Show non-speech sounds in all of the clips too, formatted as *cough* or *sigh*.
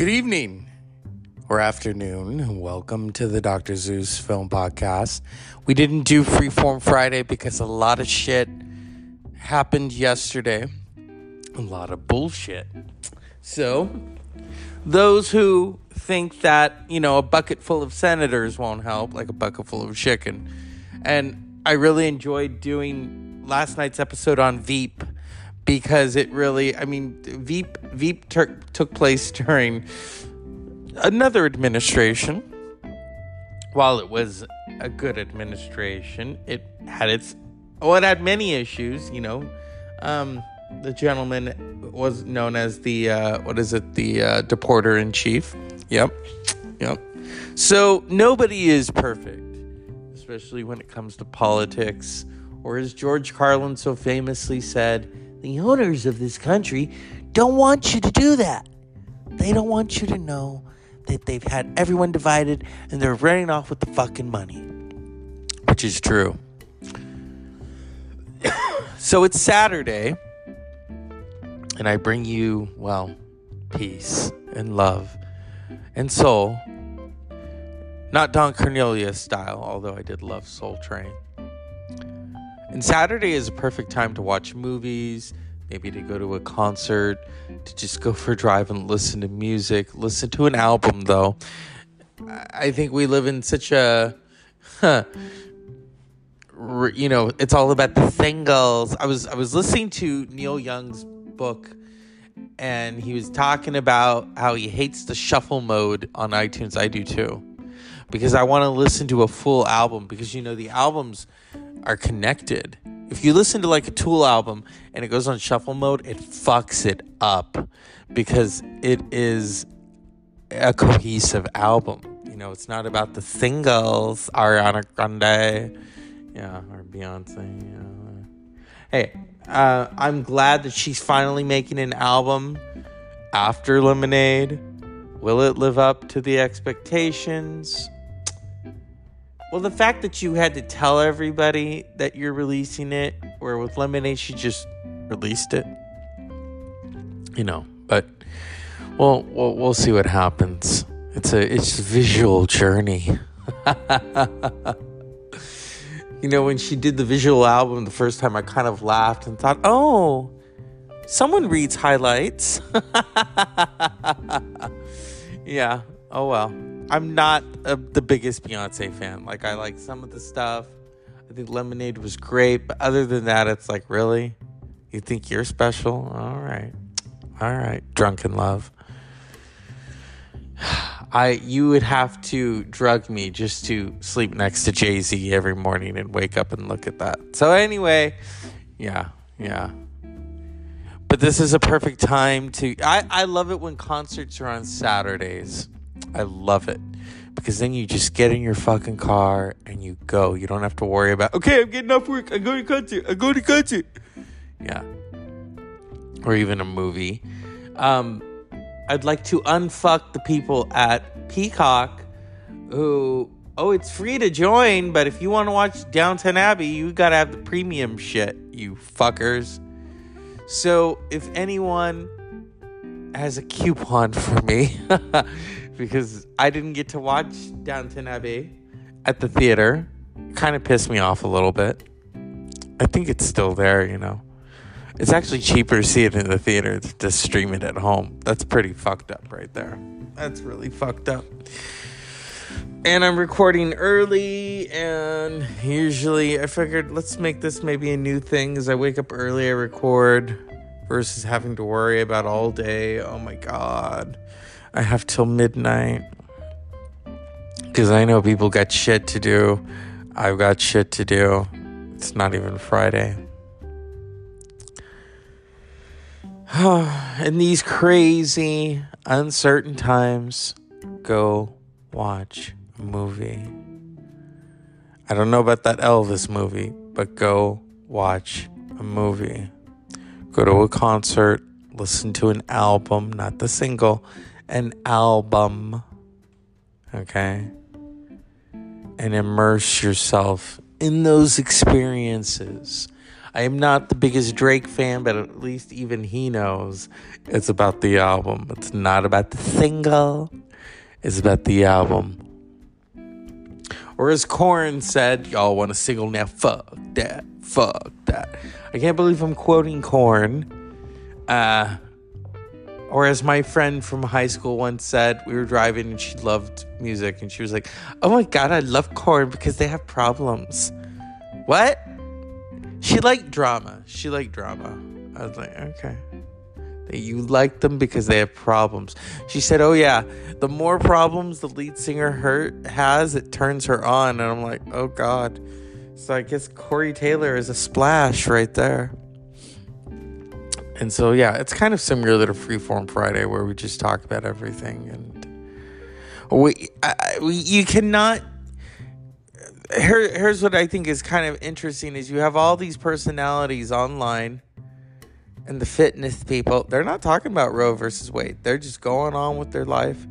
Good evening or afternoon. Welcome to the Dr. Zeus Film Podcast. We didn't do Freeform Friday because a lot of shit happened yesterday. A lot of bullshit. So, those who think that, you know, a bucket full of senators won't help, like a bucket full of chicken. And I really enjoyed doing last night's episode on Veep because it really, I mean, Veep Veep ter- took place during another administration. While it was a good administration, it had its well, it had many issues. You know, um, the gentleman was known as the uh, what is it, the uh, deporter in chief. Yep, yep. So nobody is perfect, especially when it comes to politics. Or as George Carlin so famously said, the owners of this country don't want you to do that. They don't want you to know that they've had everyone divided and they're running off with the fucking money. Which is true. so it's Saturday, and I bring you, well, peace and love and soul. Not Don Cornelius style, although I did love Soul Train. And Saturday is a perfect time to watch movies, maybe to go to a concert, to just go for a drive and listen to music, listen to an album though. I think we live in such a huh, you know, it's all about the singles. I was I was listening to Neil Young's book and he was talking about how he hates the shuffle mode on iTunes. I do too. Because I want to listen to a full album because you know the albums are connected. If you listen to like a Tool album and it goes on shuffle mode, it fucks it up because it is a cohesive album. You know, it's not about the singles, Ariana Grande, yeah, or Beyonce. Yeah. Hey, uh, I'm glad that she's finally making an album after Lemonade. Will it live up to the expectations? Well, the fact that you had to tell everybody that you're releasing it, where with Lemonade, she just released it. You know, but well, we'll, we'll see what happens. It's a it's a visual journey. *laughs* you know, when she did the visual album the first time, I kind of laughed and thought, oh, someone reads highlights. *laughs* yeah. Oh well. I'm not a, the biggest Beyonce fan. Like I like some of the stuff. I think Lemonade was great, but other than that, it's like really, you think you're special? All right, all right, drunken love. *sighs* I you would have to drug me just to sleep next to Jay Z every morning and wake up and look at that. So anyway, yeah, yeah. But this is a perfect time to. I I love it when concerts are on Saturdays. I love it because then you just get in your fucking car and you go. You don't have to worry about, okay, I'm getting off work. I go to concert. I go to concert. Yeah. Or even a movie. Um, I'd like to unfuck the people at Peacock who, oh, it's free to join, but if you want to watch Downton Abbey, you got to have the premium shit, you fuckers. So if anyone has a coupon for me, *laughs* because I didn't get to watch Downton Abbey at the theater. Kind of pissed me off a little bit. I think it's still there, you know. It's actually cheaper to see it in the theater than to stream it at home. That's pretty fucked up right there. That's really fucked up. And I'm recording early, and usually I figured let's make this maybe a new thing. As I wake up early, I record versus having to worry about all day. Oh my god. I have till midnight. Because I know people got shit to do. I've got shit to do. It's not even Friday. *sighs* In these crazy, uncertain times, go watch a movie. I don't know about that Elvis movie, but go watch a movie. Go to a concert, listen to an album, not the single, an album, okay? And immerse yourself in those experiences. I am not the biggest Drake fan, but at least even he knows it's about the album. It's not about the single, it's about the album. Or as Korn said, y'all want a single now? Fuck that. Fuck that. I can't believe I'm quoting Korn. Uh, or as my friend from high school once said, we were driving and she loved music and she was like, Oh my god, I love Korn because they have problems. What? She liked drama. She liked drama. I was like, okay. You like them because they have problems. She said, Oh, yeah, the more problems the lead singer hurt has, it turns her on. And I'm like, Oh, God. So I guess Corey Taylor is a splash right there. And so, yeah, it's kind of similar to Freeform Friday where we just talk about everything. And we, I, we you cannot. Here, here's what I think is kind of interesting: is you have all these personalities online, and the fitness people. They're not talking about Roe versus Wade. They're just going on with their life,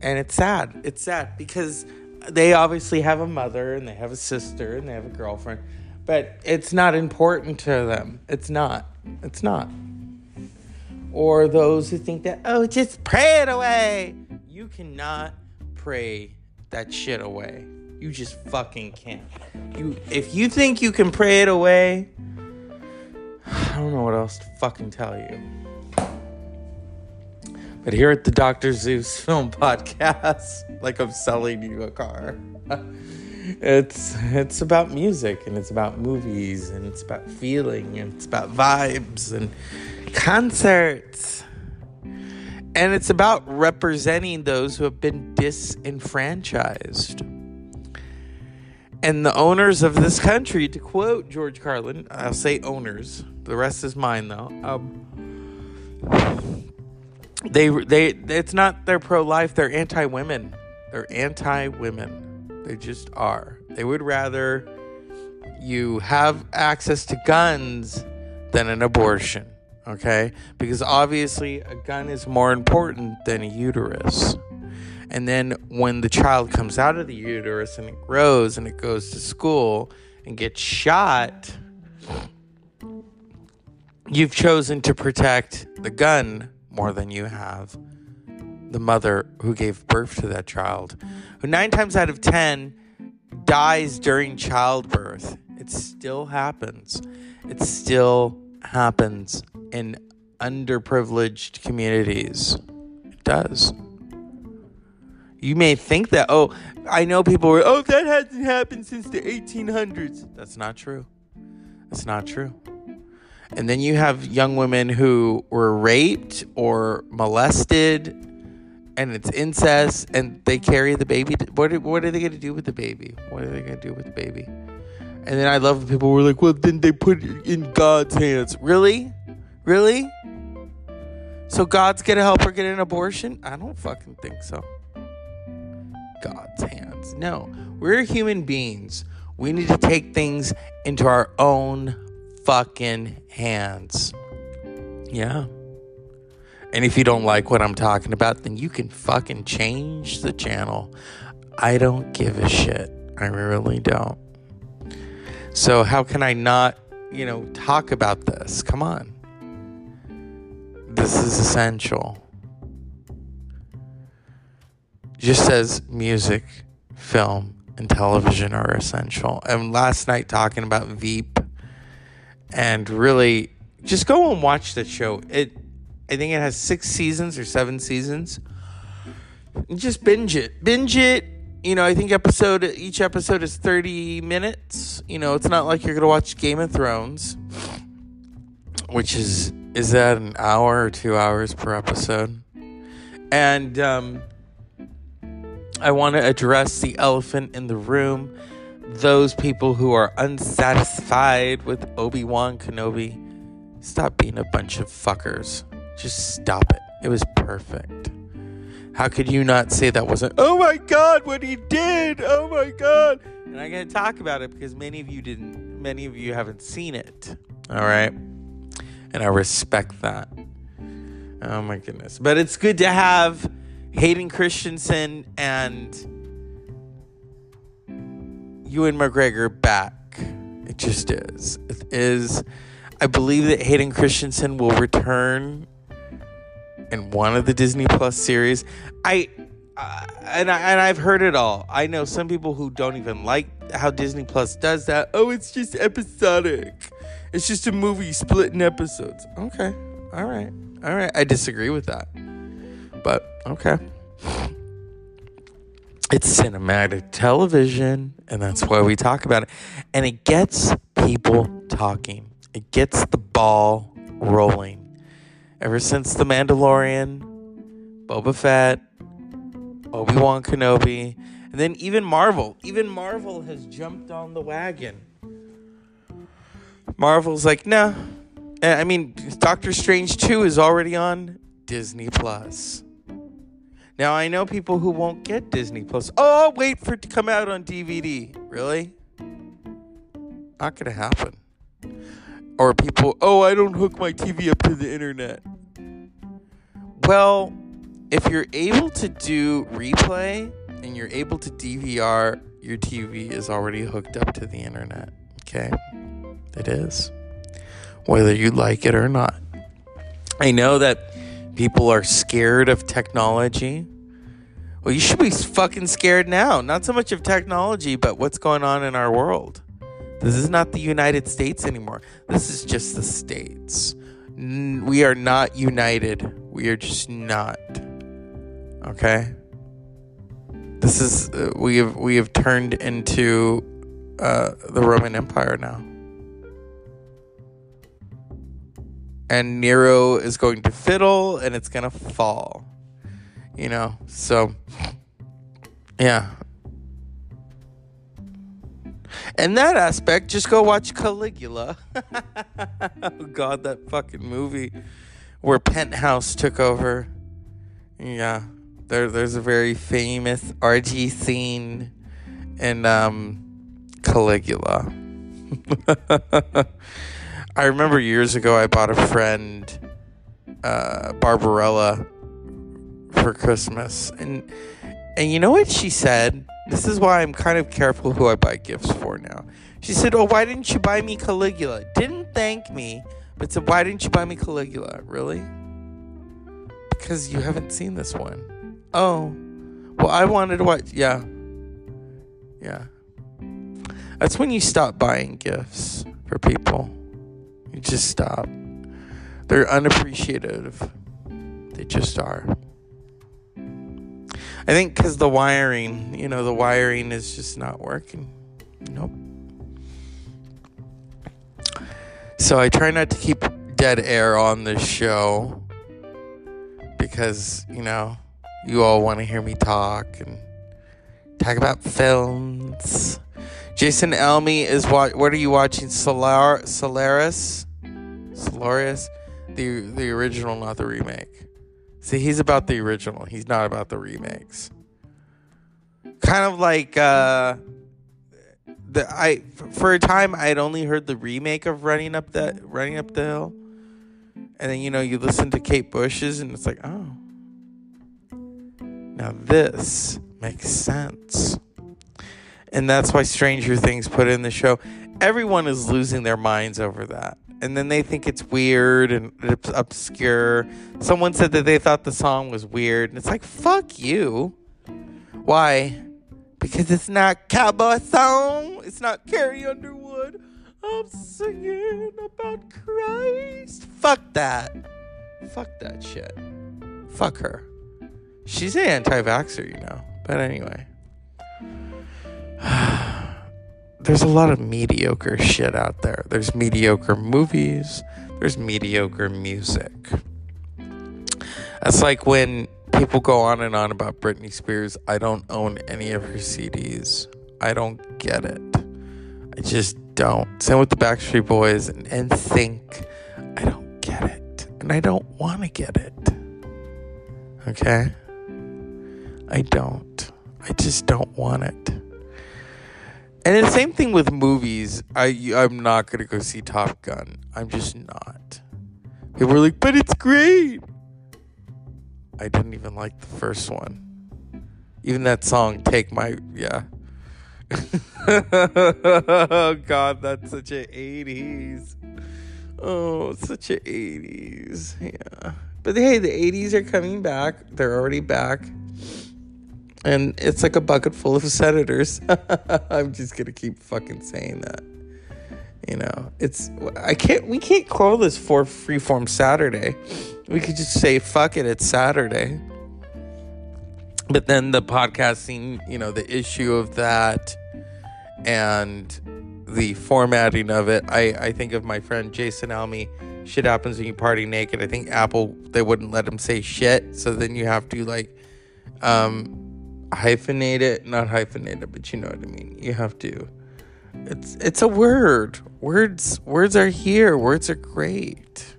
and it's sad. It's sad because they obviously have a mother and they have a sister and they have a girlfriend, but it's not important to them. It's not. It's not or those who think that, oh, just pray it away. You cannot pray that shit away. You just fucking can't. You if you think you can pray it away, *sighs* I don't know what else to fucking tell you. But here at the Dr. Zeus *laughs* Film Podcast, like I'm selling you a car. *laughs* it's it's about music and it's about movies and it's about feeling and it's about vibes and concerts. And it's about representing those who have been disenfranchised. And the owners of this country, to quote George Carlin, I'll say owners, the rest is mine though. Um, they they it's not they're pro life, they're anti women. They're anti women. They just are. They would rather you have access to guns than an abortion okay? Because obviously, a gun is more important than a uterus. And then when the child comes out of the uterus and it grows and it goes to school and gets shot, you've chosen to protect the gun more than you have the mother who gave birth to that child, who nine times out of ten dies during childbirth. It still happens. It still happens in underprivileged communities. It does. You may think that, oh, I know people were, oh, that hasn't happened since the 1800s. That's not true. That's not true. And then you have young women who were raped or molested and it's incest and they carry the baby. What are, what are they going to do with the baby? What are they going to do with the baby? And then I love when people were like, well, then they put it in God's hands. Really? Really? So God's gonna help her get an abortion? I don't fucking think so. God's hands. No. We're human beings. We need to take things into our own fucking hands. Yeah. And if you don't like what I'm talking about, then you can fucking change the channel. I don't give a shit. I really don't. So, how can I not, you know, talk about this? Come on. This is essential. Just as music, film, and television are essential. And last night, talking about Veep, and really just go and watch that show. It, I think it has six seasons or seven seasons. Just binge it. Binge it. You know, I think episode each episode is 30 minutes. You know, it's not like you're going to watch Game of Thrones, which is is that an hour or two hours per episode? And um, I want to address the elephant in the room. Those people who are unsatisfied with Obi Wan Kenobi, stop being a bunch of fuckers. Just stop it. It was perfect. How could you not say that wasn't, oh my God, what he did? Oh my God. And I'm going to talk about it because many of you didn't, many of you haven't seen it. All right and I respect that. Oh my goodness. But it's good to have Hayden Christensen and Ewan McGregor back It just is. It is. I believe that Hayden Christensen will return in one of the Disney Plus series. I uh, and I, and I've heard it all. I know some people who don't even like how Disney Plus does that. Oh, it's just episodic. It's just a movie split in episodes. Okay. All right. All right. I disagree with that. But okay. It's cinematic television, and that's why we talk about it. And it gets people talking. It gets the ball rolling. Ever since The Mandalorian, Boba Fett, Obi Wan Kenobi, and then even Marvel. Even Marvel has jumped on the wagon. Marvel's like, no. Nah. Eh, I mean, Doctor Strange 2 is already on Disney Plus. Now, I know people who won't get Disney Plus. Oh, I'll wait for it to come out on DVD. Really? Not to happen. Or people, oh, I don't hook my TV up to the internet. Well, if you're able to do replay and you're able to DVR, your TV is already hooked up to the internet. Okay? It is. Whether you like it or not. I know that people are scared of technology. Well, you should be fucking scared now. Not so much of technology, but what's going on in our world. This is not the United States anymore. This is just the States. We are not united. We are just not. Okay. This is uh, we have we have turned into uh, the Roman Empire now, and Nero is going to fiddle, and it's gonna fall. You know, so yeah. And that aspect, just go watch Caligula. oh *laughs* God, that fucking movie where Penthouse took over. Yeah there there's a very famous RG scene in um, Caligula. *laughs* I remember years ago I bought a friend uh, Barbarella for Christmas, and and you know what she said? This is why I'm kind of careful who I buy gifts for now. She said, "Oh, why didn't you buy me Caligula?" Didn't thank me, but said, "Why didn't you buy me Caligula?" Really? Because you haven't seen this one. Oh, well, I wanted to watch. Yeah. Yeah. That's when you stop buying gifts for people. You just stop. They're unappreciative. They just are. I think because the wiring, you know, the wiring is just not working. Nope. So I try not to keep dead air on this show because, you know, you all want to hear me talk and talk about films. Jason Elmy is what? What are you watching? Solar Solaris, Solaris, the the original, not the remake. See, he's about the original. He's not about the remakes. Kind of like uh, the I for a time I had only heard the remake of Running Up That Running Up the Hill, and then you know you listen to Kate Bush's and it's like oh now, this makes sense. And that's why Stranger Things put in the show. Everyone is losing their minds over that. And then they think it's weird and it's obscure. Someone said that they thought the song was weird. And it's like, fuck you. Why? Because it's not cowboy song. It's not Carrie Underwood. I'm singing about Christ. Fuck that. Fuck that shit. Fuck her. She's an anti vaxxer, you know. But anyway. *sighs* *sighs* There's a lot of mediocre shit out there. There's mediocre movies, there's mediocre music. That's like when people go on and on about Britney Spears. I don't own any of her CDs. I don't get it. I just don't. Same with the Backstreet Boys and think. I don't get it. And I don't want to get it. Okay? I don't. I just don't want it. And the same thing with movies. I I'm not gonna go see Top Gun. I'm just not. People were like, but it's great. I didn't even like the first one. Even that song, "Take My," yeah. oh *laughs* God, that's such a 80s. Oh, such a 80s. Yeah. But hey, the 80s are coming back. They're already back. And it's like a bucket full of senators. *laughs* I'm just gonna keep fucking saying that. You know, it's I can't we can't call this for freeform Saturday. We could just say fuck it, it's Saturday. But then the podcasting, you know, the issue of that and the formatting of it, I, I think of my friend Jason Almy. Shit happens when you party naked. I think Apple they wouldn't let him say shit, so then you have to like um hyphenate it, not hyphenate it, but you know what I mean. You have to. It's it's a word. Words words are here. Words are great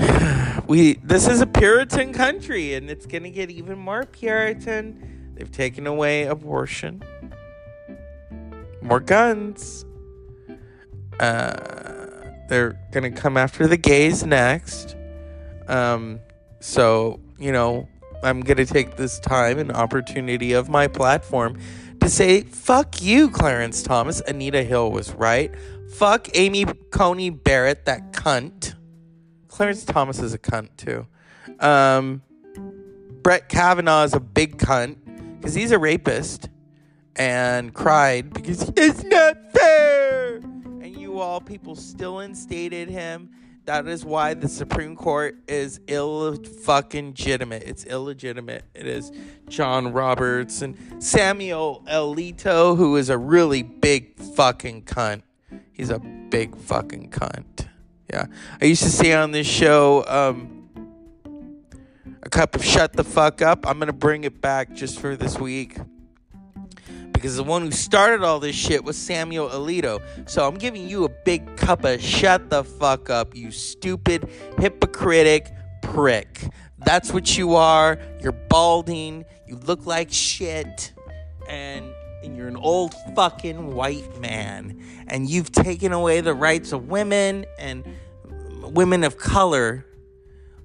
*sighs* we this is a Puritan country, and it's gonna get even more Puritan. They've taken away abortion, more guns. Uh, they're gonna come after the gays next. Um, so you know, I'm gonna take this time and opportunity of my platform to say, "Fuck you, Clarence Thomas." Anita Hill was right. Fuck Amy Coney Barrett, that cunt. Clarence Thomas is a cunt too. Um, Brett Kavanaugh is a big cunt because he's a rapist and cried because it's not fair. And you all people still instated him. That is why the Supreme Court is ill fucking legitimate. It's illegitimate. It is John Roberts and Samuel Alito, who is a really big fucking cunt. He's a big fucking cunt. Yeah. I used to say on this show, um, a cup of shut the fuck up. I'm going to bring it back just for this week. Because the one who started all this shit was Samuel Alito. So I'm giving you a big cup of shut the fuck up, you stupid, hypocritic prick. That's what you are. You're balding. You look like shit. And and you're an old fucking white man and you've taken away the rights of women and women of color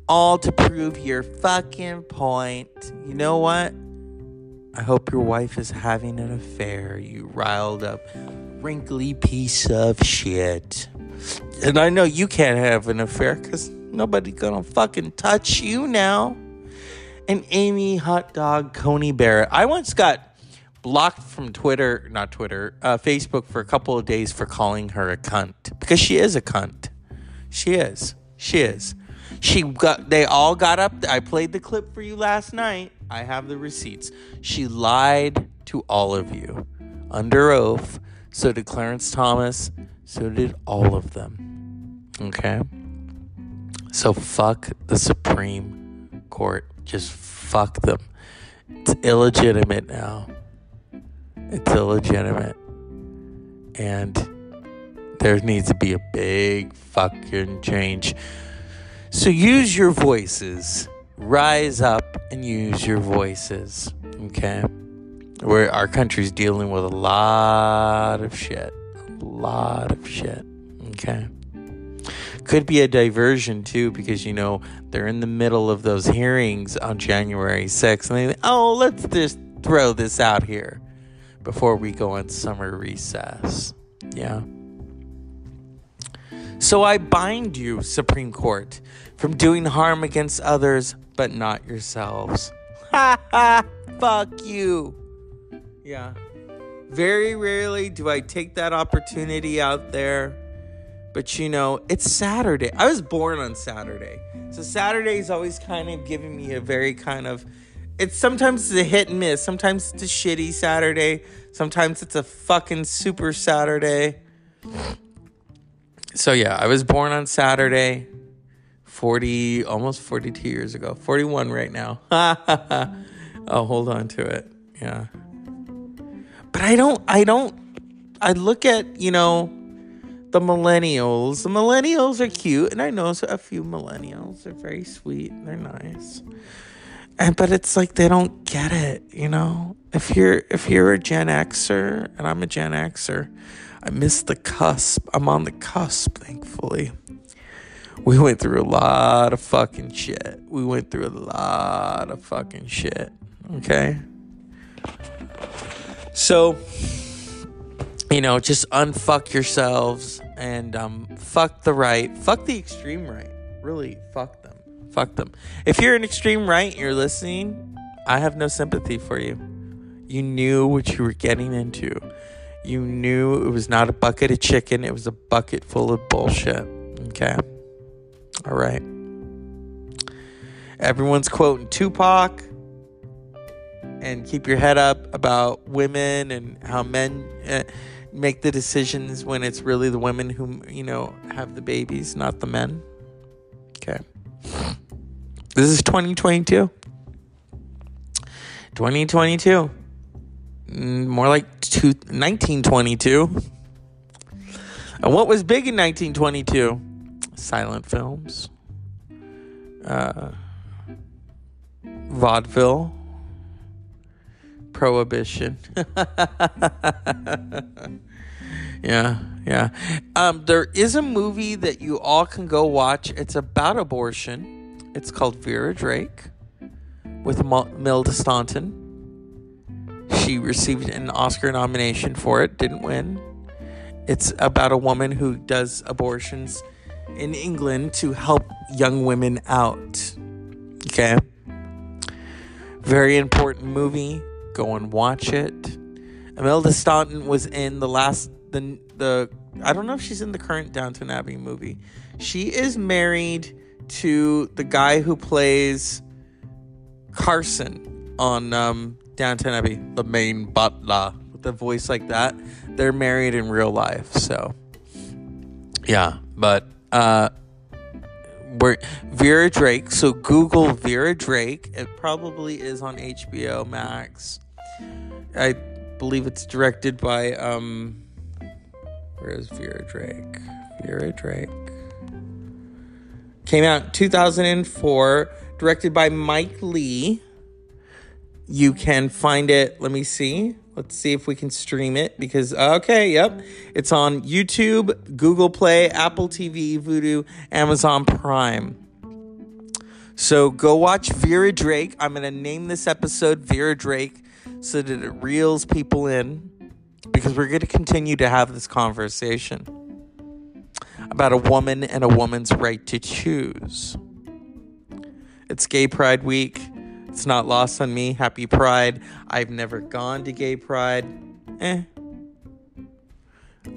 all to prove your fucking point. You know what? I hope your wife is having an affair, you riled up, wrinkly piece of shit. And I know you can't have an affair because nobody's gonna fucking touch you now. And Amy Hot Dog Coney Barrett. I once got blocked from Twitter, not Twitter, uh, Facebook for a couple of days for calling her a cunt because she is a cunt. She is. She is. She got. They all got up. I played the clip for you last night. I have the receipts. She lied to all of you under oath. So did Clarence Thomas. So did all of them. Okay. So fuck the Supreme Court. Just fuck them. It's illegitimate now. It's illegitimate. And there needs to be a big fucking change. So use your voices. Rise up and use your voices. Okay? Where our country's dealing with a lot of shit. A lot of shit. Okay? Could be a diversion too, because you know they're in the middle of those hearings on January 6th, and they oh, let's just throw this out here before we go on summer recess. Yeah. So I bind you, Supreme Court, from doing harm against others, but not yourselves. Ha *laughs* ha! Fuck you. Yeah. Very rarely do I take that opportunity out there. But you know, it's Saturday. I was born on Saturday. So Saturday is always kind of giving me a very kind of it's sometimes it's a hit and miss. Sometimes it's a shitty Saturday. Sometimes it's a fucking super Saturday. So yeah, I was born on Saturday, 40 almost 42 years ago. 41 right now. *laughs* I'll hold on to it. Yeah. But I don't I don't I look at, you know, the millennials. The millennials are cute, and I know a few millennials. They're very sweet. They're nice and but it's like they don't get it you know if you're if you're a gen xer and i'm a gen xer i miss the cusp i'm on the cusp thankfully we went through a lot of fucking shit we went through a lot of fucking shit okay So, you know, just unfuck yourselves and um, fuck the right, fuck the extreme right. Really, fuck them. Fuck them. If you're an extreme right and you're listening, I have no sympathy for you. You knew what you were getting into. You knew it was not a bucket of chicken, it was a bucket full of bullshit. Okay? All right. Everyone's quoting Tupac and keep your head up about women and how men uh, make the decisions when it's really the women who, you know, have the babies, not the men. Okay. This is 2022. 2022. Mm, more like two, 1922. And what was big in 1922? Silent films, uh, vaudeville, prohibition. *laughs* yeah, yeah. Um, there is a movie that you all can go watch. It's about abortion. It's called Vera Drake with Imelda Staunton. She received an Oscar nomination for it, didn't win. It's about a woman who does abortions in England to help young women out. Okay? Very important movie. Go and watch it. Imelda Staunton was in the last the the I don't know if she's in the current Downton Abbey movie. She is married to the guy who plays Carson on um, Downton Abbey, the main butler with a voice like that. They're married in real life, so yeah. But uh, we're Vera Drake. So Google Vera Drake. It probably is on HBO Max. I believe it's directed by um. Where is Vera Drake? Vera Drake came out 2004 directed by mike Leigh. you can find it. Let me see. Let's see if we can stream it because okay, yep. It's on YouTube, Google Play, Apple TV, Vudu, Amazon Prime. So go watch Vera Drake. I'm going to name this episode Vera Drake so that it reels people in because we're going to continue to have this conversation about a woman and a woman's right to choose. It's Gay Pride Week. It's not lost on me. Happy Pride. I've never gone to gay pride. Eh.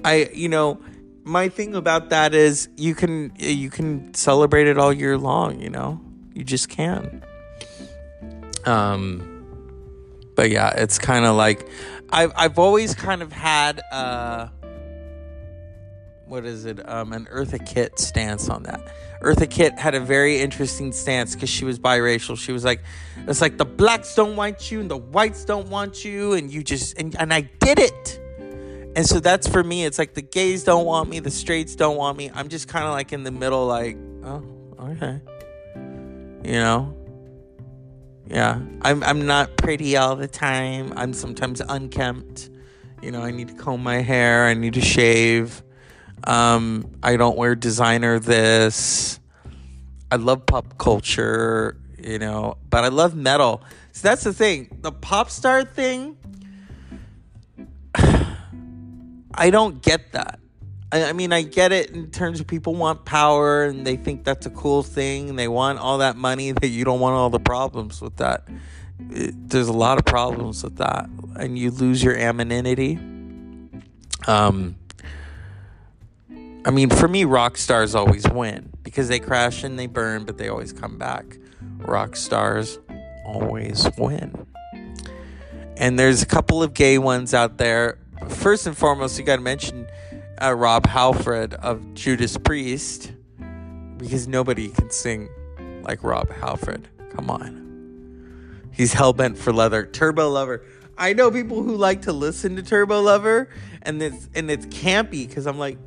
I, you know, my thing about that is you can you can celebrate it all year long, you know? You just can. Um but yeah, it's kind of like I've I've always kind of had uh what is it? Um, an Eartha Kitt stance on that. Eartha Kitt had a very interesting stance because she was biracial. She was like, it's like the blacks don't want you and the whites don't want you, and you just and, and I did it. And so that's for me. It's like the gays don't want me, the straights don't want me. I'm just kind of like in the middle, like, oh, okay, you know. Yeah, I'm I'm not pretty all the time. I'm sometimes unkempt. You know, I need to comb my hair. I need to shave. Um, I don't wear designer this. I love pop culture, you know, but I love metal. So that's the thing. The pop star thing, *sighs* I don't get that. I, I mean, I get it in terms of people want power and they think that's a cool thing and they want all that money *laughs* that you don't want all the problems with that. It, there's a lot of problems with that, and you lose your anonymity. Um, I mean, for me, rock stars always win because they crash and they burn, but they always come back. Rock stars always win. And there's a couple of gay ones out there. First and foremost, you got to mention uh, Rob Halford of Judas Priest because nobody can sing like Rob Halford. Come on. He's hell bent for leather. Turbo Lover. I know people who like to listen to Turbo Lover and it's and it's campy because I'm like,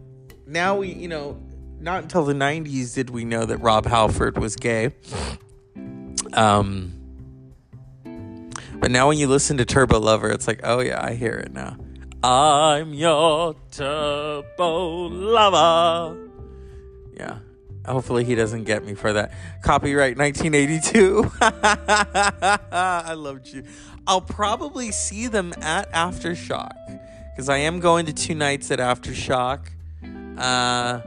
now we, you know, not until the 90s did we know that Rob Halford was gay. Um, but now when you listen to Turbo Lover, it's like, oh yeah, I hear it now. I'm your turbo lover. Yeah. Hopefully, he doesn't get me for that. Copyright 1982. *laughs* I love you. I'll probably see them at Aftershock because I am going to two nights at Aftershock. Uh,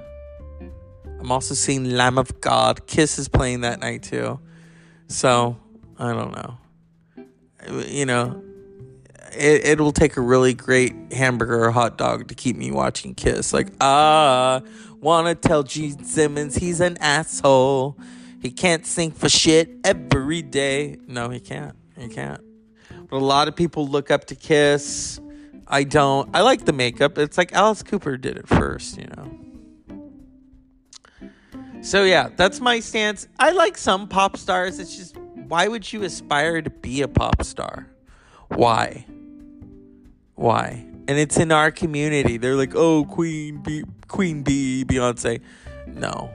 I'm also seeing Lamb of God. Kiss is playing that night too. So, I don't know. You know, it, it will take a really great hamburger or hot dog to keep me watching Kiss. Like, ah, wanna tell Gene Simmons he's an asshole. He can't sing for shit every day. No, he can't. He can't. But a lot of people look up to Kiss. I don't. I like the makeup. It's like Alice Cooper did it first, you know. So yeah, that's my stance. I like some pop stars. It's just why would you aspire to be a pop star? Why? Why? And it's in our community. They're like, "Oh, Queen B, Queen B, Beyonce." No.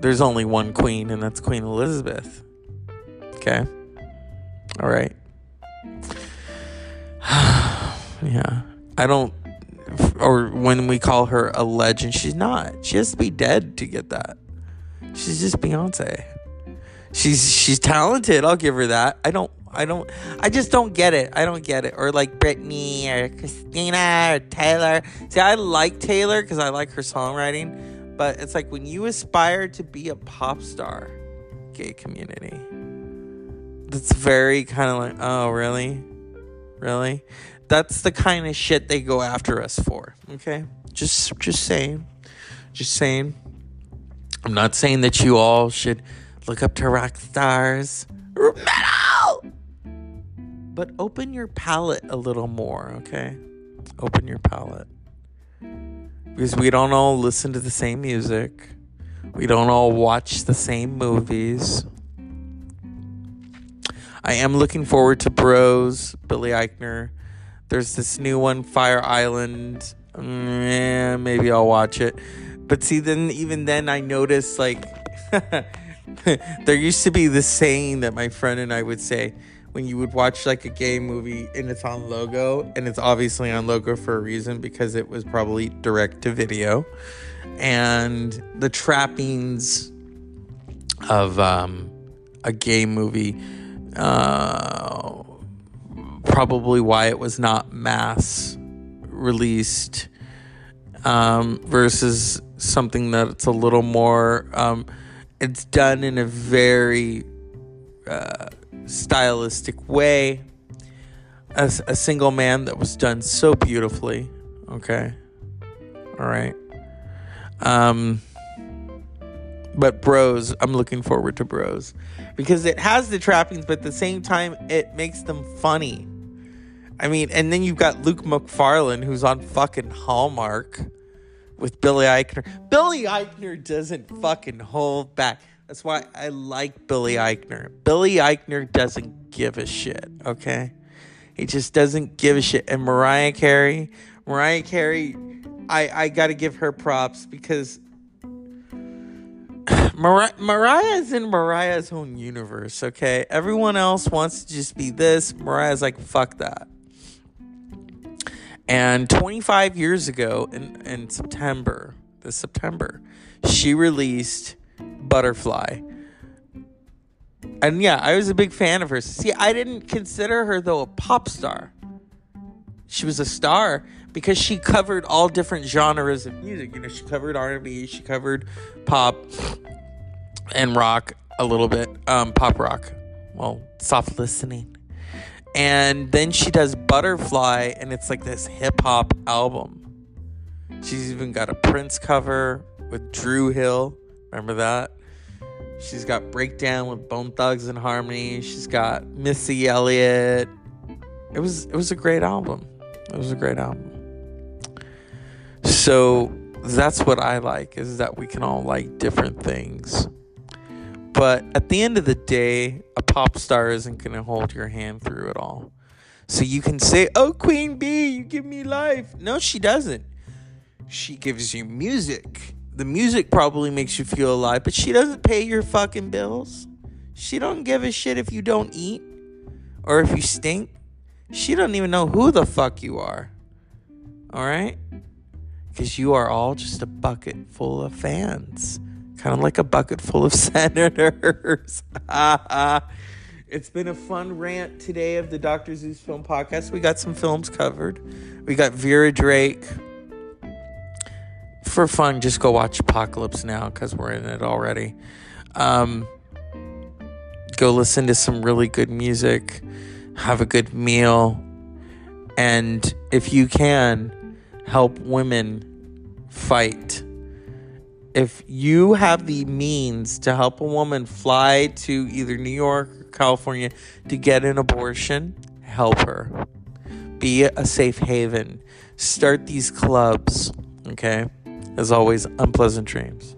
There's only one queen and that's Queen Elizabeth. Okay? All right. Yeah. I don't or when we call her a legend, she's not. She has to be dead to get that. She's just Beyonce. She's she's talented. I'll give her that. I don't I don't I just don't get it. I don't get it. Or like Britney or Christina or Taylor. See, I like Taylor because I like her songwriting, but it's like when you aspire to be a pop star, gay community. That's very kind of like, oh, really? Really? That's the kind of shit they go after us for. Okay? Just just saying. Just saying. I'm not saying that you all should look up to rock stars. Metal! But open your palette a little more, okay? Open your palette. Because we don't all listen to the same music. We don't all watch the same movies. I am looking forward to Bros, Billy Eichner. There's this new one, Fire Island. Mm, maybe I'll watch it. But see, then even then, I noticed like *laughs* there used to be this saying that my friend and I would say when you would watch like a gay movie and it's on logo, and it's obviously on logo for a reason because it was probably direct to video, and the trappings of um, a gay movie. Uh, probably why it was not mass released um, versus something that's a little more. Um, it's done in a very uh, stylistic way. A, a single man that was done so beautifully. Okay. All right. Um, but Bros, I'm looking forward to Bros because it has the trappings, but at the same time, it makes them funny. I mean, and then you've got Luke Macfarlane who's on fucking Hallmark with Billy Eichner. Billy Eichner doesn't fucking hold back. That's why I like Billy Eichner. Billy Eichner doesn't give a shit, okay? He just doesn't give a shit. And Mariah Carey, Mariah Carey, I, I got to give her props because *sighs* Mar- Mariah's in Mariah's own universe, okay? Everyone else wants to just be this. Mariah's like, fuck that. And 25 years ago, in, in September, this September, she released Butterfly. And yeah, I was a big fan of hers. See, I didn't consider her, though, a pop star. She was a star because she covered all different genres of music. You know, she covered R&B, she covered pop and rock a little bit, um, pop rock. Well, soft listening and then she does Butterfly, and it's like this hip hop album. She's even got a Prince cover with Dru Hill. Remember that? She's got Breakdown with Bone Thugs and Harmony. She's got Missy Elliott. It was it was a great album. It was a great album. So that's what I like is that we can all like different things. But at the end of the day, a pop star isn't going to hold your hand through it all. So you can say, Oh, Queen Bee, you give me life. No, she doesn't. She gives you music. The music probably makes you feel alive, but she doesn't pay your fucking bills. She don't give a shit if you don't eat or if you stink. She don't even know who the fuck you are. All right? Because you are all just a bucket full of fans kind of like a bucket full of *laughs* senators. it's been a fun rant today of the Dr. Zeus Film Podcast. We got some films covered. We got Vera Drake. For fun, just go watch Apocalypse Now because we're in it already. Um, go listen to some really good music, have a good meal, and if you can, help women fight. If you have the means to help a woman fly to either New York or California to get an abortion, help her. Be a safe haven. Start these clubs, okay? As always, unpleasant dreams.